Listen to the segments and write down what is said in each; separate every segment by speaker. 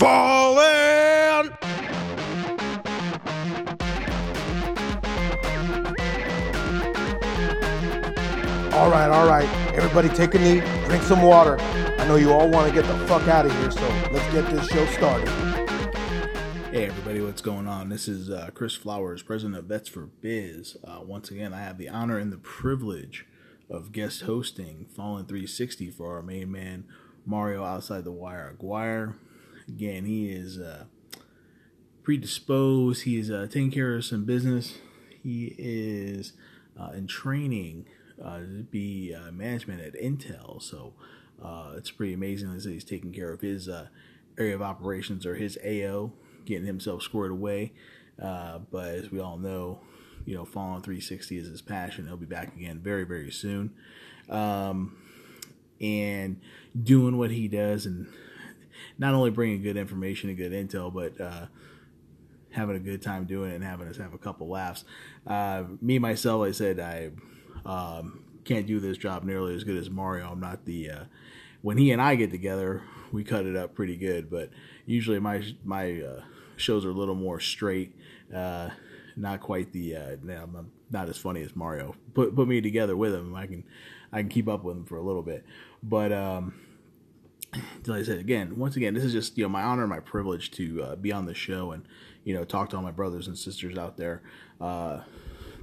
Speaker 1: falling. All right, all right. Everybody take a knee, drink some water. I know you all want to get the fuck out of here, so let's get this show started.
Speaker 2: Hey everybody, what's going on? This is uh, Chris Flowers, president of Vets for Biz. Uh, once again, I have the honor and the privilege of guest hosting Fallen 360 for our main man Mario outside the wire. Aguirre, again, he is uh, predisposed. He is uh, taking care of some business. He is uh, in training uh, to be uh, management at Intel. So uh, it's pretty amazing that he's taking care of his area of operations or his AO, getting himself squared away. But as we all know, you know, Fallen 360 is his passion. He'll be back again very, very soon. Um, and doing what he does and not only bringing good information and good intel, but uh, having a good time doing it and having us have a couple laughs. Uh, me myself, I said I um, can't do this job nearly as good as Mario. I'm not the uh, when he and I get together, we cut it up pretty good. But usually my my uh, shows are a little more straight. Uh, not quite the uh, I'm not as funny as Mario. Put put me together with him, I can I can keep up with him for a little bit. But um, like I said again, once again, this is just you know my honor and my privilege to uh, be on the show and you know talk to all my brothers and sisters out there uh,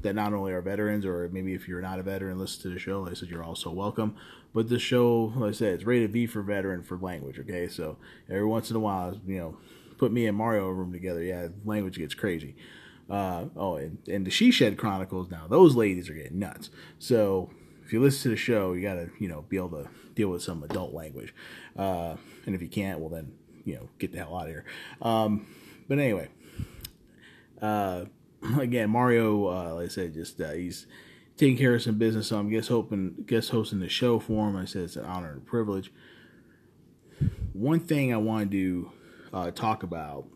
Speaker 2: that not only are veterans or maybe if you're not a veteran, listen to the show. Like I said, you're also welcome. But the show, like I said, it's rated V for veteran for language. Okay, so every once in a while, you know, put me and Mario room together. Yeah, language gets crazy. Uh, oh, and, and the She Shed Chronicles now, those ladies are getting nuts. So if you listen to the show, you got to, you know, be able to deal with some adult language. Uh, and if you can't, well, then, you know, get the hell out of here. Um, but anyway, uh, again, Mario, uh, like I said, just, uh, he's taking care of some business. So I'm guess hoping, guest hosting the show for him. I said it's an honor and privilege. One thing I wanted to uh, talk about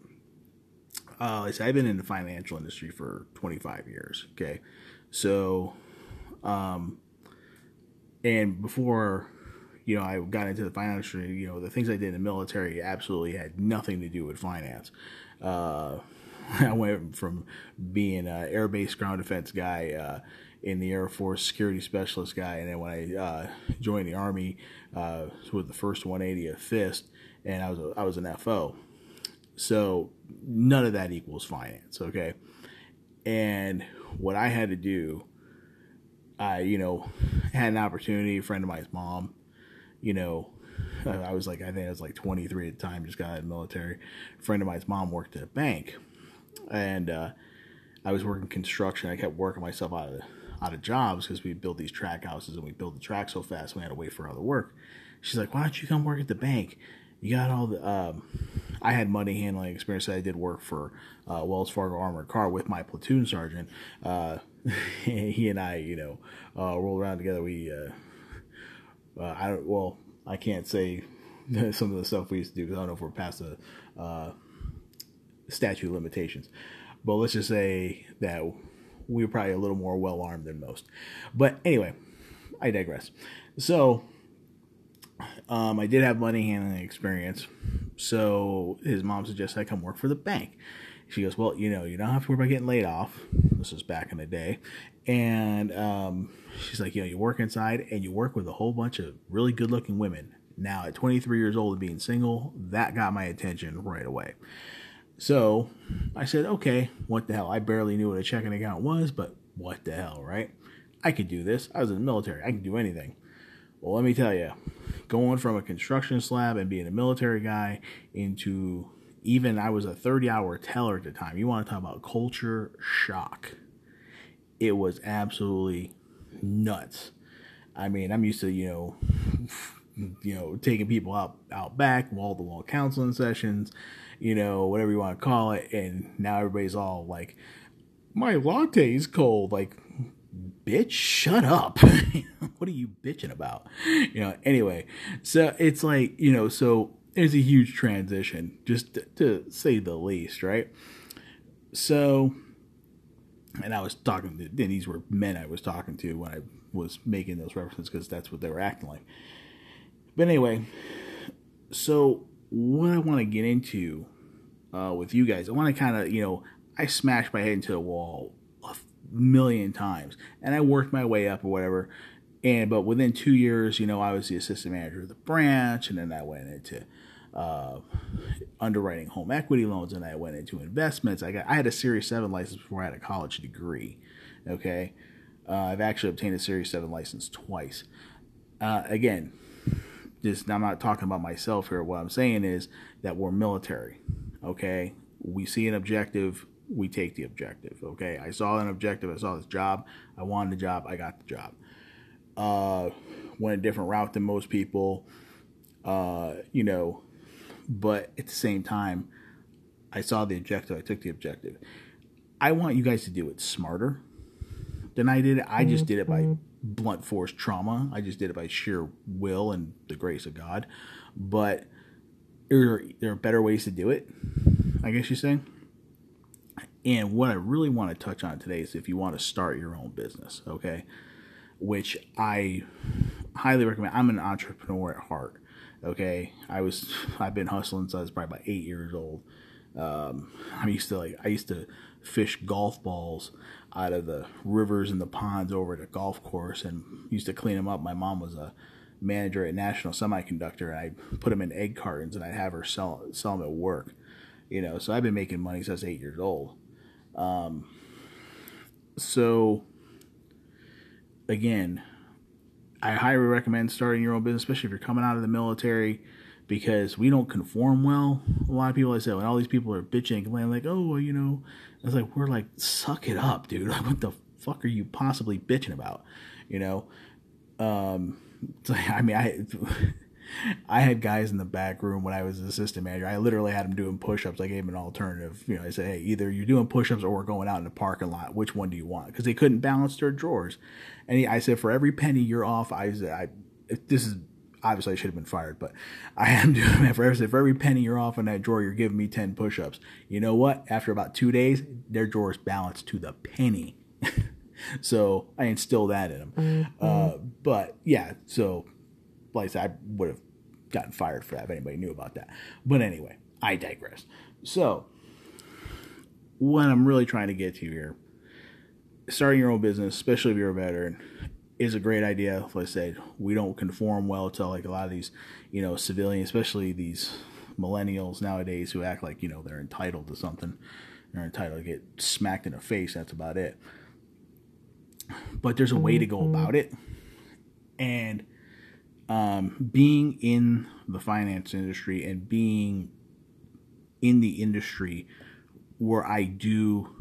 Speaker 2: uh, like I said, I've been in the financial industry for 25 years. Okay, so, um, and before, you know, I got into the finance industry, you know, the things I did in the military absolutely had nothing to do with finance. Uh, I went from being an air base ground defense guy uh, in the Air Force security specialist guy, and then when I uh, joined the Army, uh, with the first 180th Fist, and I was a, I was an FO. So none of that equals finance, okay? And what I had to do, I, you know, had an opportunity, a friend of mine's mom, you know, I was like, I think I was like 23 at the time, just got out of military. A friend of mine's mom worked at a bank, and uh, I was working construction. I kept working myself out of out of jobs because we built these track houses and we built the track so fast we had to wait for other work. She's like, "Why don't you come work at the bank? You got all the." Um, I had money handling experience. I did work for uh, Wells Fargo Armored Car with my platoon sergeant. Uh, he and I, you know, uh, rolled around together. We, uh, I don't, well, I can't say some of the stuff we used to do because I don't know if we're past the uh, statute limitations. But let's just say that we were probably a little more well armed than most. But anyway, I digress. So um, I did have money handling experience, so his mom suggested I come work for the bank. She goes, "Well, you know, you don't have to worry about getting laid off." This was back in the day, and um, she's like, "You know, you work inside and you work with a whole bunch of really good-looking women." Now, at 23 years old and being single, that got my attention right away. So I said, "Okay, what the hell?" I barely knew what a checking account was, but what the hell, right? I could do this. I was in the military. I could do anything. Well, let me tell you, going from a construction slab and being a military guy into even I was a 30 hour teller at the time. You want to talk about culture shock. It was absolutely nuts. I mean, I'm used to, you know, you know, taking people out out back, wall to wall counseling sessions, you know, whatever you want to call it, and now everybody's all like, My latte is cold. Like, bitch, shut up. what are you bitching about? You know, anyway, so it's like, you know, so there's a huge transition, just to, to say the least, right? So, and I was talking to, and these were men I was talking to when I was making those references because that's what they were acting like. But anyway, so what I want to get into uh, with you guys, I want to kind of, you know, I smashed my head into the wall a million times, and I worked my way up or whatever. And but within two years, you know, I was the assistant manager of the branch, and then I went into uh, underwriting home equity loans, and I went into investments. I got I had a Series Seven license before I had a college degree. Okay, uh, I've actually obtained a Series Seven license twice. Uh, again, just I'm not talking about myself here. What I'm saying is that we're military. Okay, we see an objective, we take the objective. Okay, I saw an objective, I saw this job, I wanted the job, I got the job. Uh, went a different route than most people. Uh, you know, but at the same time, I saw the objective, I took the objective. I want you guys to do it smarter than I did it. I just did it by mm-hmm. blunt force trauma. I just did it by sheer will and the grace of God. But there, there are better ways to do it, I guess you're saying. And what I really want to touch on today is if you want to start your own business, okay? Which I highly recommend. I'm an entrepreneur at heart. Okay, I was I've been hustling since I was probably about eight years old. Um, I used to like I used to fish golf balls out of the rivers and the ponds over at a golf course and used to clean them up. My mom was a manager at National Semiconductor, and I put them in egg cartons and I'd have her sell sell them at work. You know, so I've been making money since I was eight years old. Um, so again, I highly recommend starting your own business, especially if you're coming out of the military, because we don't conform well. A lot of people, I said, when all these people are bitching and complaining, like, oh, well, you know, it's like, we're like, suck it up, dude. Like, what the fuck are you possibly bitching about? You know? Um, like, I mean, I. I had guys in the back room when I was an assistant manager. I literally had them doing push-ups. I gave them an alternative. You know, I said, "Hey, either you're doing push-ups or we're going out in the parking lot. Which one do you want?" Because they couldn't balance their drawers. And he, I said, "For every penny you're off, I said, I this is obviously I should have been fired, but I am doing that for every, for every penny you're off in that drawer, you're giving me 10 push-ups. You know what? After about two days, their drawers balanced to the penny. so I instill that in them. Mm-hmm. Uh, but yeah, so like I said, I would have gotten fired for that if anybody knew about that. But anyway, I digress. So what I'm really trying to get to here, starting your own business, especially if you're a veteran, is a great idea. Like I said, we don't conform well to like a lot of these, you know, civilians, especially these millennials nowadays who act like, you know, they're entitled to something. They're entitled to get smacked in the face. That's about it. But there's a way to go mm-hmm. about it. And um, being in the finance industry and being in the industry where I do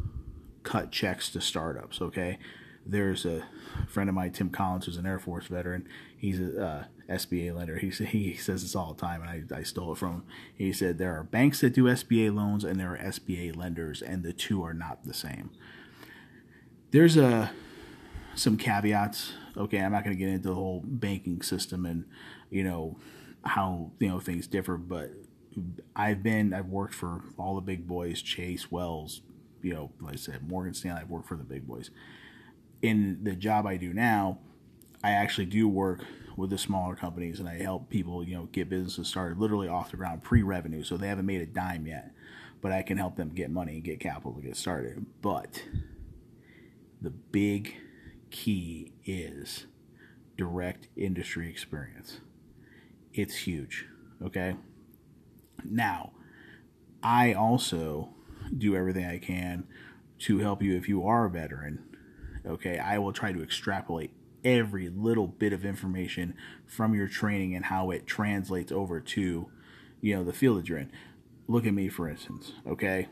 Speaker 2: cut checks to startups, okay? There's a friend of mine, Tim Collins, who's an Air Force veteran. He's a uh, SBA lender. He, he says this all the time, and I, I stole it from him. He said there are banks that do SBA loans and there are SBA lenders, and the two are not the same. There's a some caveats. Okay, I'm not going to get into the whole banking system and you know how you know things differ, but I've been I've worked for all the big boys, Chase, Wells, you know, like I said, Morgan Stanley. I've worked for the big boys. In the job I do now, I actually do work with the smaller companies and I help people, you know, get businesses started literally off the ground pre-revenue. So they haven't made a dime yet, but I can help them get money and get capital to get started. But the big key is direct industry experience. It's huge. Okay. Now, I also do everything I can to help you if you are a veteran. Okay. I will try to extrapolate every little bit of information from your training and how it translates over to, you know, the field that you're in. Look at me, for instance. Okay.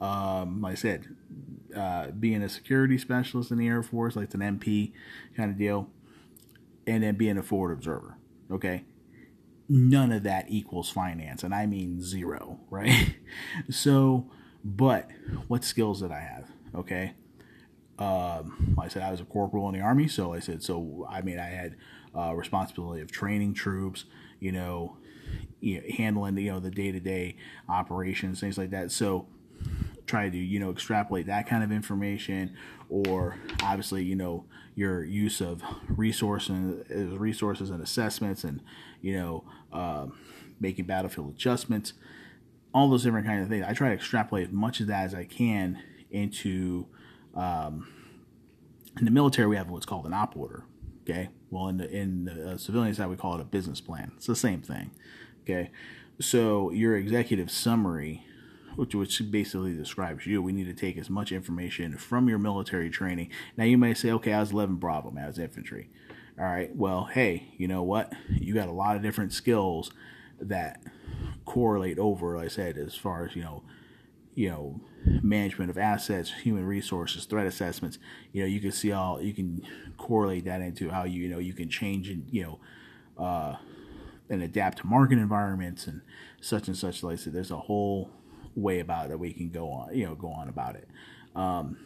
Speaker 2: Um, like I said, uh, being a security specialist in the Air Force, like an MP kind of deal, and then being a forward observer. Okay, none of that equals finance, and I mean zero, right? so, but what skills did I have? Okay, um, I said I was a corporal in the army, so I said so. I mean, I had uh, responsibility of training troops, you know, you know handling you know the day to day operations, things like that. So try to you know extrapolate that kind of information or obviously you know your use of resources resources and assessments and you know uh, making battlefield adjustments, all those different kind of things. I try to extrapolate as much of that as I can into. Um, in the military, we have what's called an op order. Okay. Well, in the in the uh, civilian side, we call it a business plan. It's the same thing. Okay. So your executive summary, which which basically describes you, we need to take as much information from your military training. Now you may say, okay, I was 11 Bravo, man, I was infantry. All right. Well, hey, you know what? You got a lot of different skills that correlate over, like I said, as far as you know, you know, management of assets, human resources, threat assessments. You know, you can see all you can correlate that into how you you know you can change and you know. Uh, and adapt to market environments and such and such. Like I said, there's a whole way about that we can go on, you know, go on about it. Um,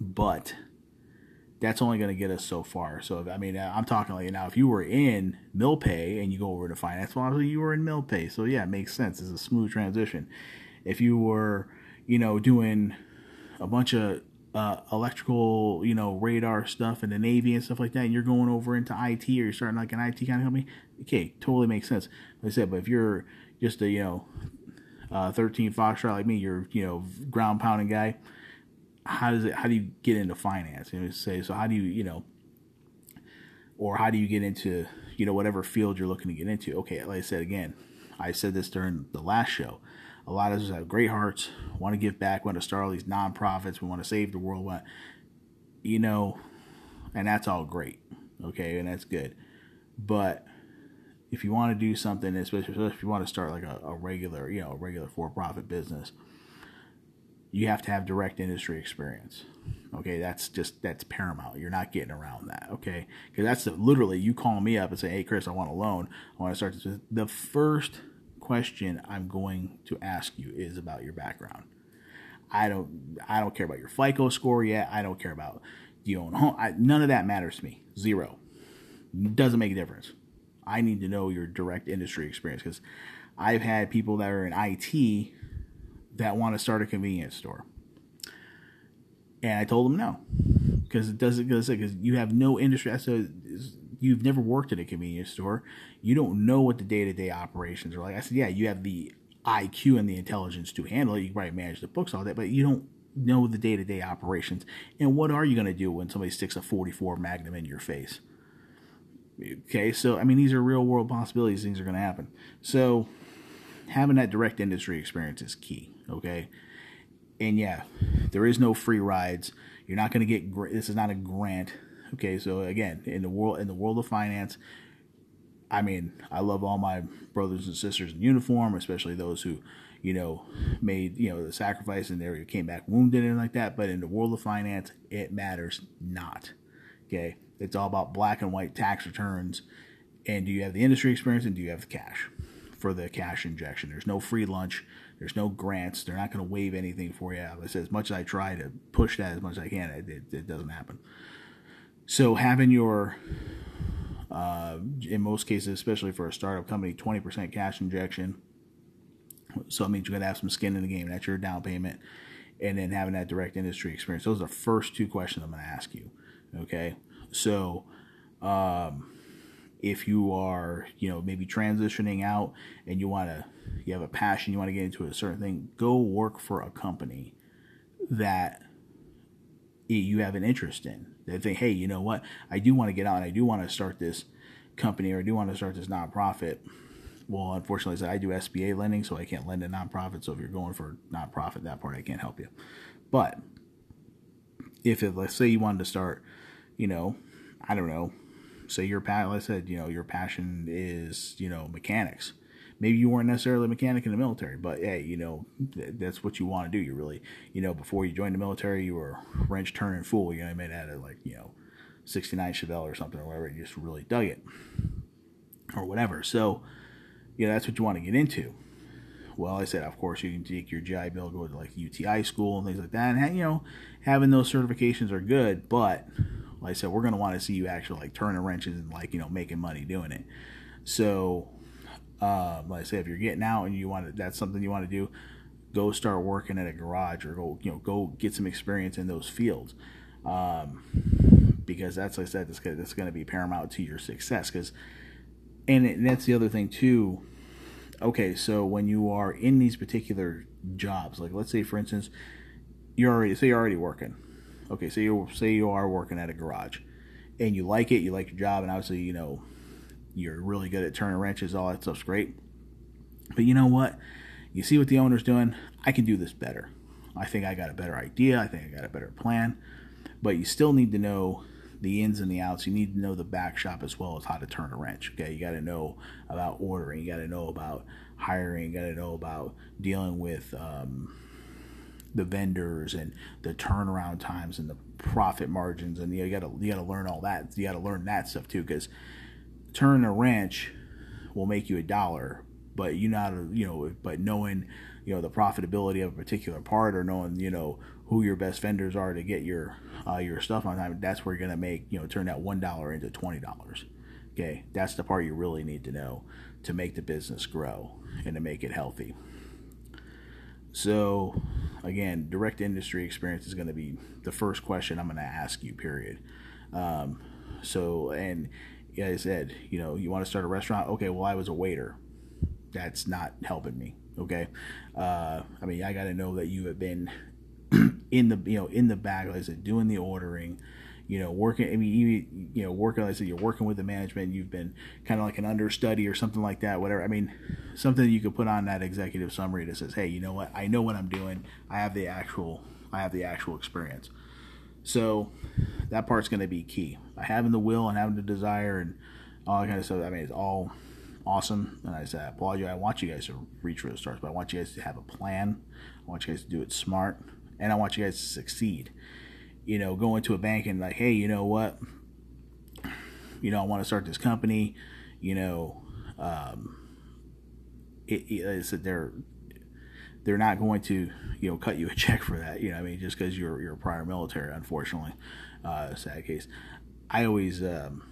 Speaker 2: but that's only going to get us so far. So, if, I mean, I'm talking like now, if you were in MilPay and you go over to finance, well, obviously you were in MilPay. So, yeah, it makes sense. It's a smooth transition. If you were, you know, doing a bunch of uh, electrical, you know, radar stuff in the Navy and stuff like that, and you're going over into IT or you're starting like an IT kind of company, okay, totally makes sense. Like I said, but if you're just a, you know, uh, 13 Foxtrot like me, you're, you know, ground pounding guy, how does it, how do you get into finance? You know, say, so how do you, you know, or how do you get into, you know, whatever field you're looking to get into? Okay, like I said again, I said this during the last show a lot of us have great hearts, want to give back, want to start all these nonprofits, we want to save the world, want, you know, and that's all great, okay, and that's good. But if you want to do something, especially if you want to start like a, a regular, you know, a regular for-profit business, you have to have direct industry experience. Okay, that's just that's paramount. You're not getting around that. Okay, because that's the, literally you call me up and say, "Hey, Chris, I want a loan. I want to start this." The first question I'm going to ask you is about your background. I don't I don't care about your FICO score yet. I don't care about you own home. I, none of that matters to me. Zero. Doesn't make a difference. I need to know your direct industry experience because I've had people that are in IT that want to start a convenience store, and I told them no because it doesn't because you have no industry. So you've never worked at a convenience store. You don't know what the day to day operations are like. I said, yeah, you have the IQ and the intelligence to handle it. You can probably manage the books, all that, but you don't know the day to day operations. And what are you going to do when somebody sticks a 44 Magnum in your face? Okay, so I mean, these are real world possibilities. Things are going to happen. So having that direct industry experience is key. Okay, and yeah, there is no free rides. You're not going to get. This is not a grant. Okay, so again, in the world in the world of finance, I mean, I love all my brothers and sisters in uniform, especially those who, you know, made you know the sacrifice and they came back wounded and like that. But in the world of finance, it matters not. Okay, it's all about black and white tax returns, and do you have the industry experience and do you have the cash for the cash injection? There's no free lunch. There's no grants. They're not going to waive anything for you. I said, as much as I try to push that as much as I can, it, it, it doesn't happen. So having your, uh, in most cases, especially for a startup company, 20% cash injection. So it means you're going to have some skin in the game. That's your down payment. And then having that direct industry experience. Those are the first two questions I'm going to ask you. Okay. So, um, if you are, you know, maybe transitioning out and you want to, you have a passion, you want to get into a certain thing, go work for a company that you have an interest in. They think, hey, you know what? I do want to get out and I do want to start this company or I do want to start this nonprofit. Well, unfortunately, I do SBA lending, so I can't lend to nonprofit. So if you're going for nonprofit, that part I can't help you. But if it, let's say you wanted to start, you know, I don't know, say your passion, I said, you know, your passion is, you know, mechanics maybe you weren't necessarily a mechanic in the military, but hey, you know, that's what you want to do. You really, you know, before you joined the military, you were wrench turning fool. You know, you made out of like, you know, 69 Chevelle or something or whatever. You just really dug it or whatever. So, you know, that's what you want to get into. Well, I said, of course, you can take your GI Bill, go to like UTI school and things like that. And, you know, having those certifications are good, but like I said, we're going to want to see you actually like turning wrenches and like, you know, making money doing it. So uh, like I say, if you're getting out and you want to, that's something you want to do, go start working at a garage or go, you know, go get some experience in those fields. Um, because that's, like I said, that's, that's going to be paramount to your success. Because, and, and that's the other thing too okay, so when you are in these particular jobs, like let's say for instance, you're already say you're already working. Okay, so you say you are working at a garage, and you like it, you like your job, and obviously you know you're really good at turning wrenches, all that stuff's great. But you know what? You see what the owner's doing. I can do this better. I think I got a better idea. I think I got a better plan. But you still need to know the ins and the outs. You need to know the back shop as well as how to turn a wrench. Okay, you got to know about ordering. You got to know about hiring. You got to know about dealing with um, the vendors and the turnaround times and the profit margins. And you got to you got to learn all that. You got to learn that stuff too because turning a wrench will make you a dollar, but you not you know but knowing you know the profitability of a particular part or knowing you know who your best vendors are to get your uh, your stuff on time that's where you're gonna make you know turn that one dollar into twenty dollars. Okay? That's the part you really need to know to make the business grow and to make it healthy. So again direct industry experience is going to be the first question i'm going to ask you period. Um, so and as i said you know you want to start a restaurant? Okay well i was a waiter. That's not helping me okay? Uh, i mean i got to know that you have been in the you know in the back like i said doing the ordering you know working i mean you, you know working like i said you're working with the management you've been kind of like an understudy or something like that whatever i mean something you could put on that executive summary that says hey you know what i know what i'm doing i have the actual i have the actual experience so that part's going to be key by having the will and having the desire and all that kind of stuff i mean it's all awesome. And I said, I applaud you. I want you guys to reach for the stars, but I want you guys to have a plan. I want you guys to do it smart, and I want you guys to succeed. You know, going to a bank and like, hey, you know what? You know, I want to start this company. You know, um, it, it, they're they're not going to you know cut you a check for that. You know, I mean, just because you're you're prior military, unfortunately, uh, sad case. I always. Um,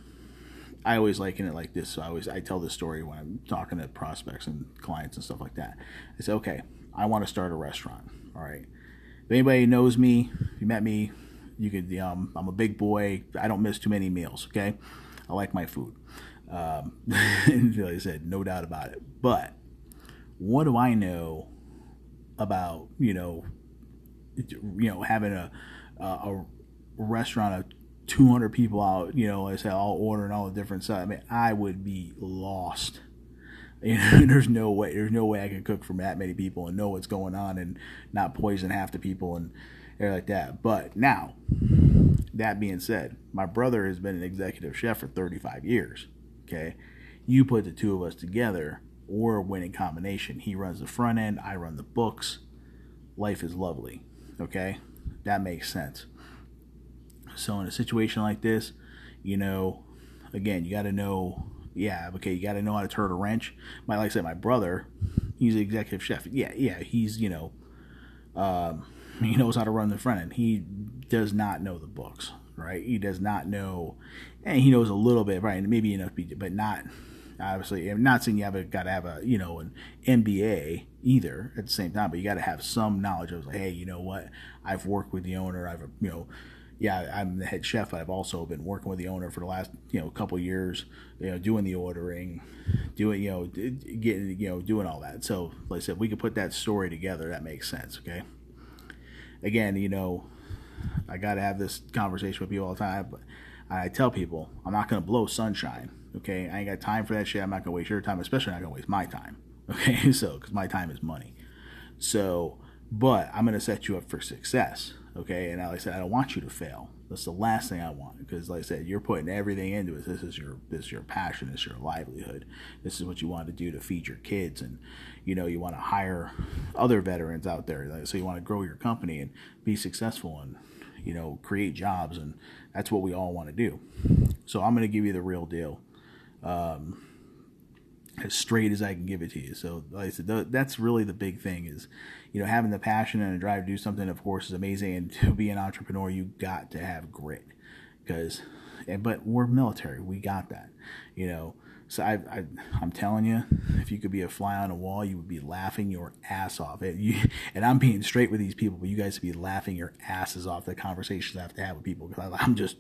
Speaker 2: I always liken it like this. So I always I tell this story when I'm talking to prospects and clients and stuff like that. I say, okay, I want to start a restaurant. All right. If anybody knows me, you met me, you could. Um, I'm a big boy. I don't miss too many meals. Okay, I like my food. Um, like I said, no doubt about it. But what do I know about you know, you know, having a a, a restaurant of 200 people out, you know, I said all ordering all the different stuff. I mean, I would be lost. You know, there's no way, there's no way I can cook for that many people and know what's going on and not poison half the people and everything like that. But now, that being said, my brother has been an executive chef for 35 years. Okay, you put the two of us together, we're a winning combination. He runs the front end, I run the books. Life is lovely. Okay, that makes sense. So in a situation like this, you know, again, you got to know, yeah, okay, you got to know how to turn a wrench. My, like I said, my brother, he's an executive chef. Yeah, yeah, he's, you know, um, he knows how to run the front end. He does not know the books, right? He does not know, and he knows a little bit, right? Maybe enough, but not obviously. I'm not saying you have got to have a you know an MBA either at the same time, but you got to have some knowledge of like, hey, you know what? I've worked with the owner. I've you know yeah, I'm the head chef. I've also been working with the owner for the last you know couple years, you know, doing the ordering, doing you know getting you know doing all that. So like I said, we could put that story together. That makes sense. Okay. Again, you know, I got to have this conversation with people all the time, but I tell people I'm not to blow sunshine. Okay, I ain't got time for that shit. I'm not to waste your time, especially not to waste my time. Okay, so because my time is money. So, but I'm to set you up for success okay? And like i said i don't want you to fail. That's the last thing i want because like i said you're putting everything into it. This is your this is your passion. This is your livelihood. This is what you want to do to feed your kids. And you know you want to hire other veterans out there so you want to grow your company and be successful and you know create jobs. And that's what we all want to do. So i'm going to give you the real deal. Um, as straight as I can give it to you. So, like I said, that's really the big thing is, you know, having the passion and the drive to do something, of course, is amazing. And to be an entrepreneur, you got to have grit because, but we're military. We got that, you know. So I, I, am telling you, if you could be a fly on a wall, you would be laughing your ass off. And, you, and I'm being straight with these people, but you guys would be laughing your asses off the conversations I have to have with people. Because I'm just,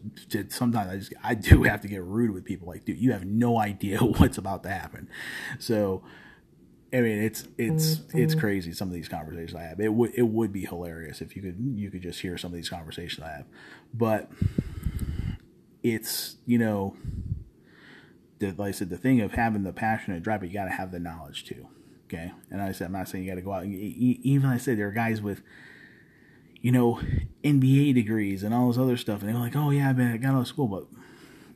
Speaker 2: sometimes I just, I do have to get rude with people. Like, dude, you have no idea what's about to happen. So I mean, it's it's mm-hmm. it's crazy. Some of these conversations I have. It would it would be hilarious if you could you could just hear some of these conversations I have, but it's you know, the, like I said, the thing of having the passion and drive, but you got to have the knowledge too. Okay, and I said I'm not saying you got to go out. Even I said there are guys with you know MBA degrees and all this other stuff, and they're like, oh yeah, I got out of school, but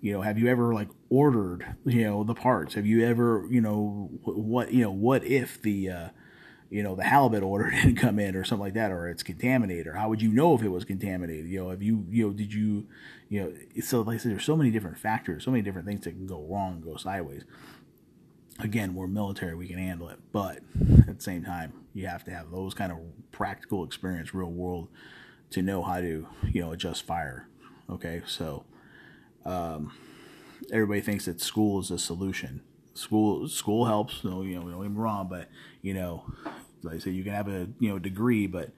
Speaker 2: you know have you ever like ordered you know the parts have you ever you know what you know what if the uh you know the halibut order didn't come in or something like that or it's contaminated or how would you know if it was contaminated? You know have you you know did you you know so like i said there's so many different factors so many different things that can go wrong go sideways. Again we're military we can handle it but at the same time you have to have those kind of practical experience real world to know how to you know adjust fire okay? So um, everybody thinks that school is a solution. School school helps. So, you know, don't get me wrong, but you know, like I said, you can have a you know degree, but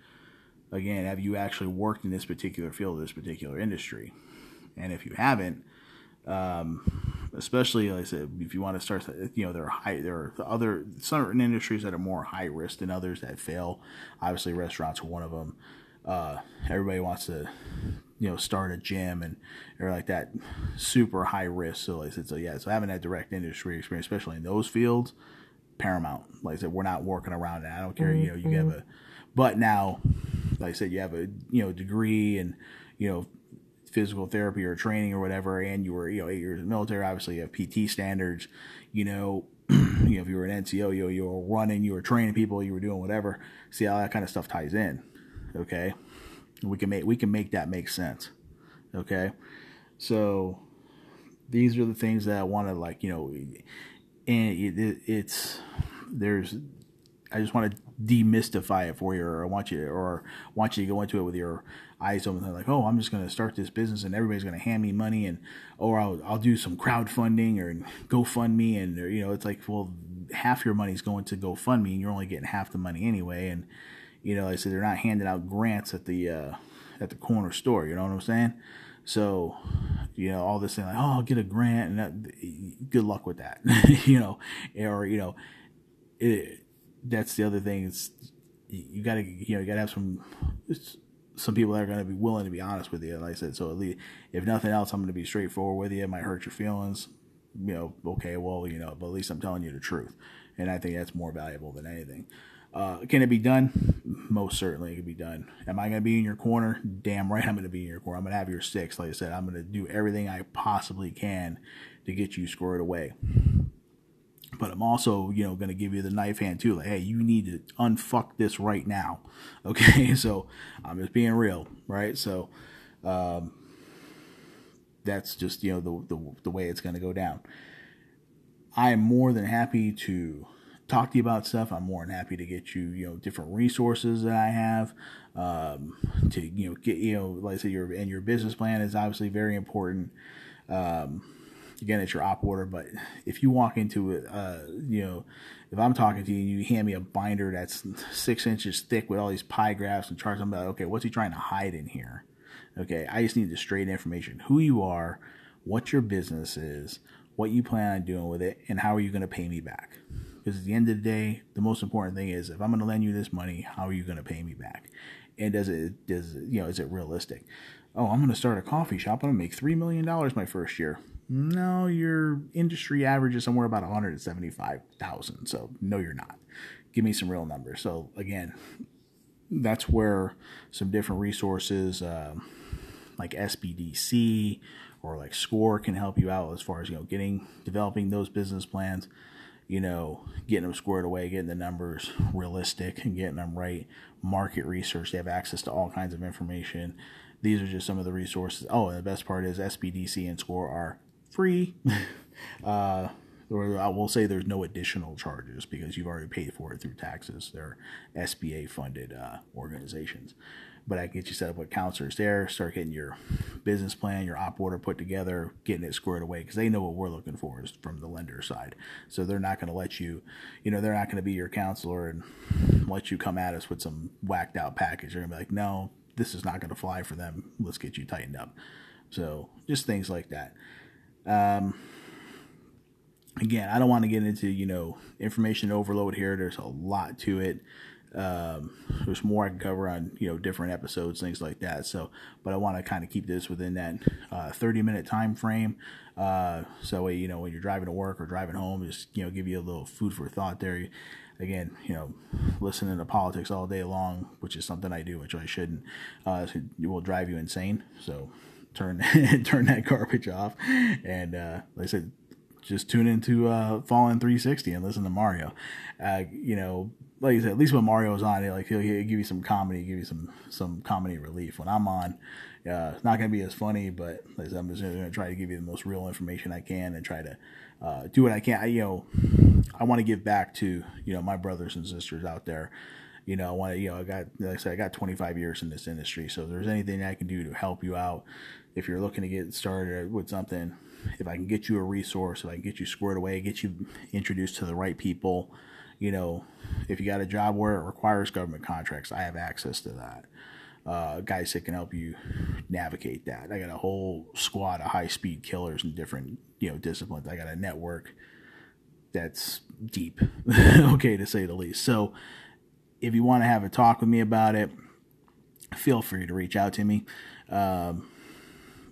Speaker 2: again, have you actually worked in this particular field, this particular industry? And if you haven't, um, especially like I said, if you want to start, you know, there are high, there are other certain industries that are more high risk than others that fail. Obviously, restaurants are one of them. Uh, everybody wants to you know start a gym and or like that super high risk. So like I said, so yeah, so having that direct industry experience, especially in those fields, paramount. Like I said, we're not working around that. I don't care. Mm-hmm. You know, you have a, but now, like I said, you have a you know degree and you know physical therapy or training or whatever, and you were you know eight years in the military. Obviously, you have PT standards. You know, you know if you were an NCO, you know, you were running, you were training people, you were doing whatever. See how that kind of stuff ties in. Okay, we can make we can make that make sense. Okay, so these are the things that I want to like you know, and it, it, it's there's I just want to demystify it for you, or I want you, to, or want you to go into it with your eyes open, like, oh, I'm just going to start this business, and everybody's going to hand me money, and or I'll I'll do some crowdfunding or GoFundMe, and you know, it's like, well, half your money's going to GoFundMe, and you're only getting half the money anyway, and you know, I said they're not handing out grants at the uh, at the corner store. You know what I'm saying? So, you know, all this thing like, oh, I'll get a grant, and that, good luck with that. you know, or you know, it, that's the other thing. It's you got to you know you got to have some some people that are going to be willing to be honest with you. Like I said, so at least if nothing else, I'm going to be straightforward with you. It might hurt your feelings. You know, okay, well, you know, but at least I'm telling you the truth, and I think that's more valuable than anything. Uh, can it be done? Most certainly it can be done. Am I going to be in your corner? Damn right I'm going to be in your corner. I'm going to have your six. Like I said, I'm going to do everything I possibly can to get you squared away. But I'm also, you know, going to give you the knife hand too. Like, hey, you need to unfuck this right now. Okay, so I'm just being real, right? So um, that's just you know the the, the way it's going to go down. I am more than happy to talk to you about stuff, I'm more than happy to get you, you know, different resources that I have um, to, you know, get, you know, like I said, your and your business plan is obviously very important. Um, again, it's your op order, but if you walk into it, uh, you know, if I'm talking to you and you hand me a binder that's six inches thick with all these pie graphs and charts, I'm like, okay, what's he trying to hide in here? Okay, I just need the straight information: who you are, what your business is, what you plan on doing with it, and how are you going to pay me back. Because at the end of the day, the most important thing is if I'm going to lend you this money, how are you going to pay me back? And does it does you know is it realistic? Oh, I'm going to start a coffee shop. I'm going to make three million dollars my first year. No, your industry average is somewhere about 175,000. So no, you're not. Give me some real numbers. So again, that's where some different resources um, like SBDC or like SCORE can help you out as far as you know getting developing those business plans you know, getting them squared away, getting the numbers realistic and getting them right. Market research, they have access to all kinds of information. These are just some of the resources. Oh, and the best part is SBDC and SCORE are free. uh, or I will say there's no additional charges because you've already paid for it through taxes. They're SBA funded uh, organizations but I can get you set up with counselors there, start getting your business plan, your op order put together, getting it squared away because they know what we're looking for is from the lender side. So they're not going to let you, you know, they're not going to be your counselor and let you come at us with some whacked out package. They're going to be like, no, this is not going to fly for them. Let's get you tightened up. So just things like that. Um, again, I don't want to get into you know information overload here. There's a lot to it. Um, there's more I can cover on you know different episodes, things like that. So, but I want to kind of keep this within that uh, 30 minute time frame. Uh, so you know when you're driving to work or driving home, just you know give you a little food for thought there. Again, you know, listening to politics all day long, which is something I do, which I shouldn't, uh, will drive you insane. So turn turn that garbage off, and uh, like I said, just tune into uh, Fallen 360 and listen to Mario. Uh, you know, like I said, at least when Mario's on, it like he'll, he'll give you some comedy, give you some some comedy relief. When I'm on, uh, it's not to be as funny, but like said, I'm just to try to give you the most real information I can and try to uh, do what I can. I, you know, I want to give back to you know my brothers and sisters out there. You know, I want to, you know, I got, like I said, I got 25 years in this industry. So if there's anything I can do to help you out, if you're looking to get started with something, if I can get you a resource, if I can get you squared away, get you introduced to the right people, you know, if you got a job where it requires government contracts, I have access to that. Uh, guys that can help you navigate that. I got a whole squad of high speed killers in different you know disciplines. I got a network that's deep, okay to say the least. So if you want to have a talk with me about it, feel free to reach out to me. Um,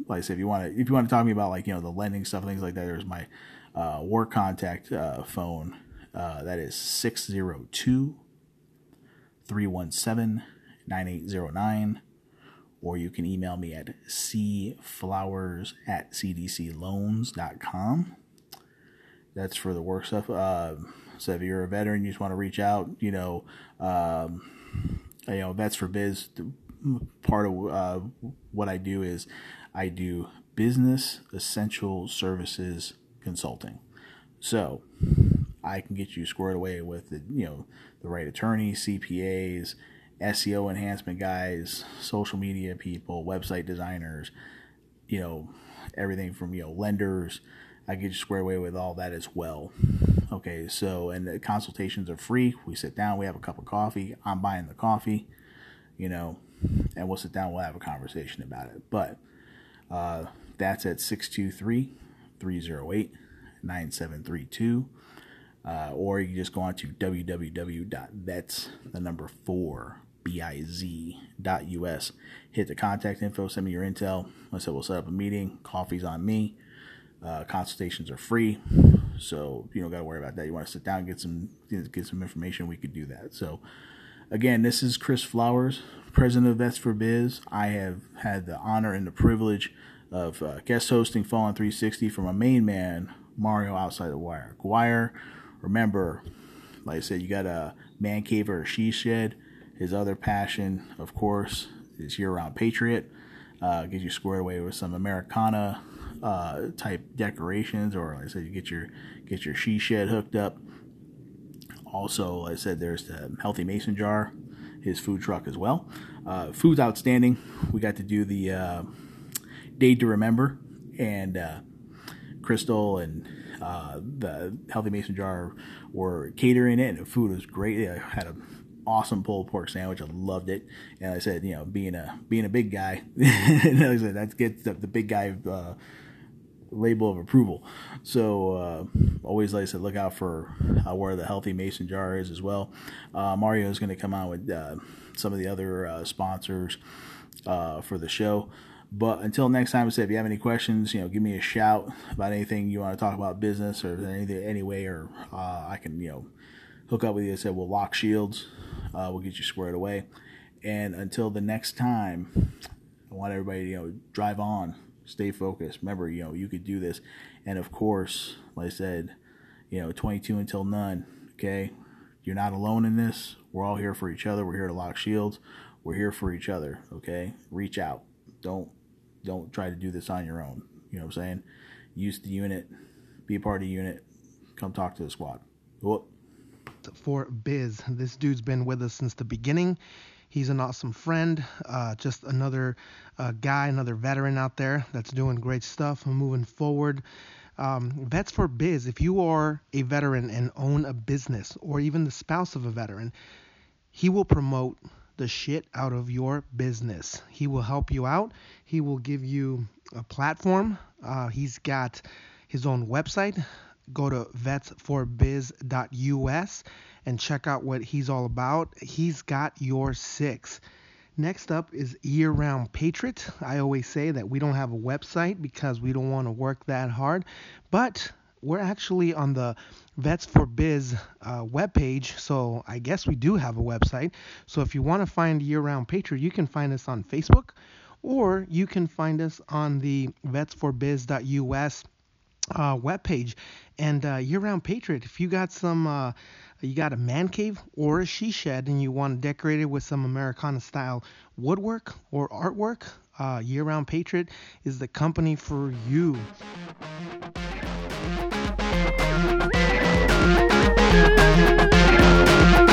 Speaker 2: like I said, if you want to if you want to talk to me about like you know the lending stuff things like that, there's my uh, work contact uh, phone uh, that is 602 317 9809. Or you can email me at cflowers at cdcloans.com. That's for the work stuff. Uh, so if you're a veteran, you just want to reach out, you know, um, you know, Vets for Biz, part of uh, what I do is I do business essential services consulting. So I can get you squared away with the you know the right attorneys, CPAs, SEO enhancement guys, social media people, website designers, you know, everything from you know lenders. I get you squared away with all that as well. Okay, so and the consultations are free. We sit down, we have a cup of coffee. I'm buying the coffee, you know, and we'll sit down, we'll have a conversation about it. But uh, that's at 623 308 9732. Uh, or you just go on to www.vets, the number four, biz.us. Hit the contact info, send me your intel. I said we'll set up a meeting. Coffee's on me. Uh, consultations are free, so you don't got to worry about that. You want to sit down and get some get some information, we could do that. So, again, this is Chris Flowers, president of Vets for Biz. I have had the honor and the privilege of uh, guest hosting Fallen 360 for my main man Mario outside the wire. Guire, remember, like I said, you got a man cave or a she shed. His other passion, of course, is year-round patriot. Uh, get you squared away with some Americana uh, type decorations, or like I said, you get your get your she shed hooked up. Also, like I said, there's the healthy mason jar, his food truck as well. Uh, food's outstanding. We got to do the uh, date to remember, and uh, Crystal and uh, the healthy mason jar were catering it, and the food was great. I had a awesome pulled pork sandwich. I loved it, and I said, you know, being a being a big guy, I said that gets the, the big guy uh, label of approval. So uh, always, like I said, look out for uh, where the healthy mason jar is as well. Uh, Mario is going to come out with some of the other sponsors for the show. But until next time, I said if you have any questions, you know, give me a shout about anything you want to talk about business or anything anyway, or uh, I can you know hook up with you. I said we'll lock shields. Uh, we'll get you squared away. And until the next time, I want everybody to you know drive on stay focused. Remember, you know, you could do this. And of course, like I said, you know, 22 until none. Okay. You're not alone in this. We're all here for each other. We're here to lock shields. We're here for each other. Okay. Reach out. Don't, don't try to do this on your own. You know what I'm saying? Use the unit, be a part of the unit, come talk to the squad. Whoop.
Speaker 3: For Biz, this dude's been with us since the beginning. He's an awesome friend, uh, just another uh, guy, another veteran out there that's doing great stuff moving forward. Um, Vets for Biz, if you are a veteran and own a business or even the spouse of a veteran, he will promote the shit out of your business. He will help you out. He will give you a platform. Uh, he's got his own website, go to vetsforbiz.us and check out what he's all about. He's got your six. Next up is Year Round Patriot. I always say that we don't have a website because we don't want to work that hard, but we're actually on the Vets for Biz uh, webpage, so I guess we do have a website. So if you want to find Year Round Patriot, you can find us on Facebook or you can find us on the vetsforbiz.us uh, webpage. And uh, Year Round Patriot, if you got some, uh, you got a man cave or a she shed and you want to decorate it with some Americana style woodwork or artwork, uh, Year Round Patriot is the company for you. You. Thank you.